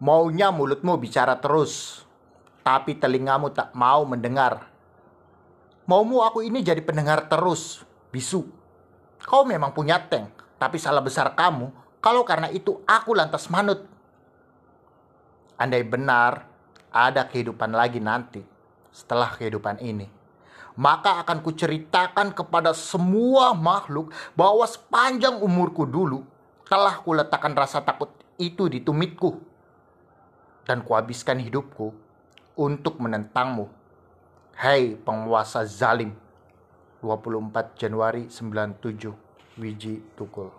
Maunya mulutmu bicara terus, tapi telingamu tak mau mendengar. Maumu aku ini jadi pendengar terus, bisu. Kau memang punya tank, tapi salah besar kamu kalau karena itu aku lantas manut. Andai benar ada kehidupan lagi nanti setelah kehidupan ini, maka akan kuceritakan kepada semua makhluk bahwa sepanjang umurku dulu telah kuletakkan rasa takut itu di tumitku dan kuhabiskan hidupku untuk menentangmu. Hei penguasa zalim. 24 Januari 97 Wiji Tukul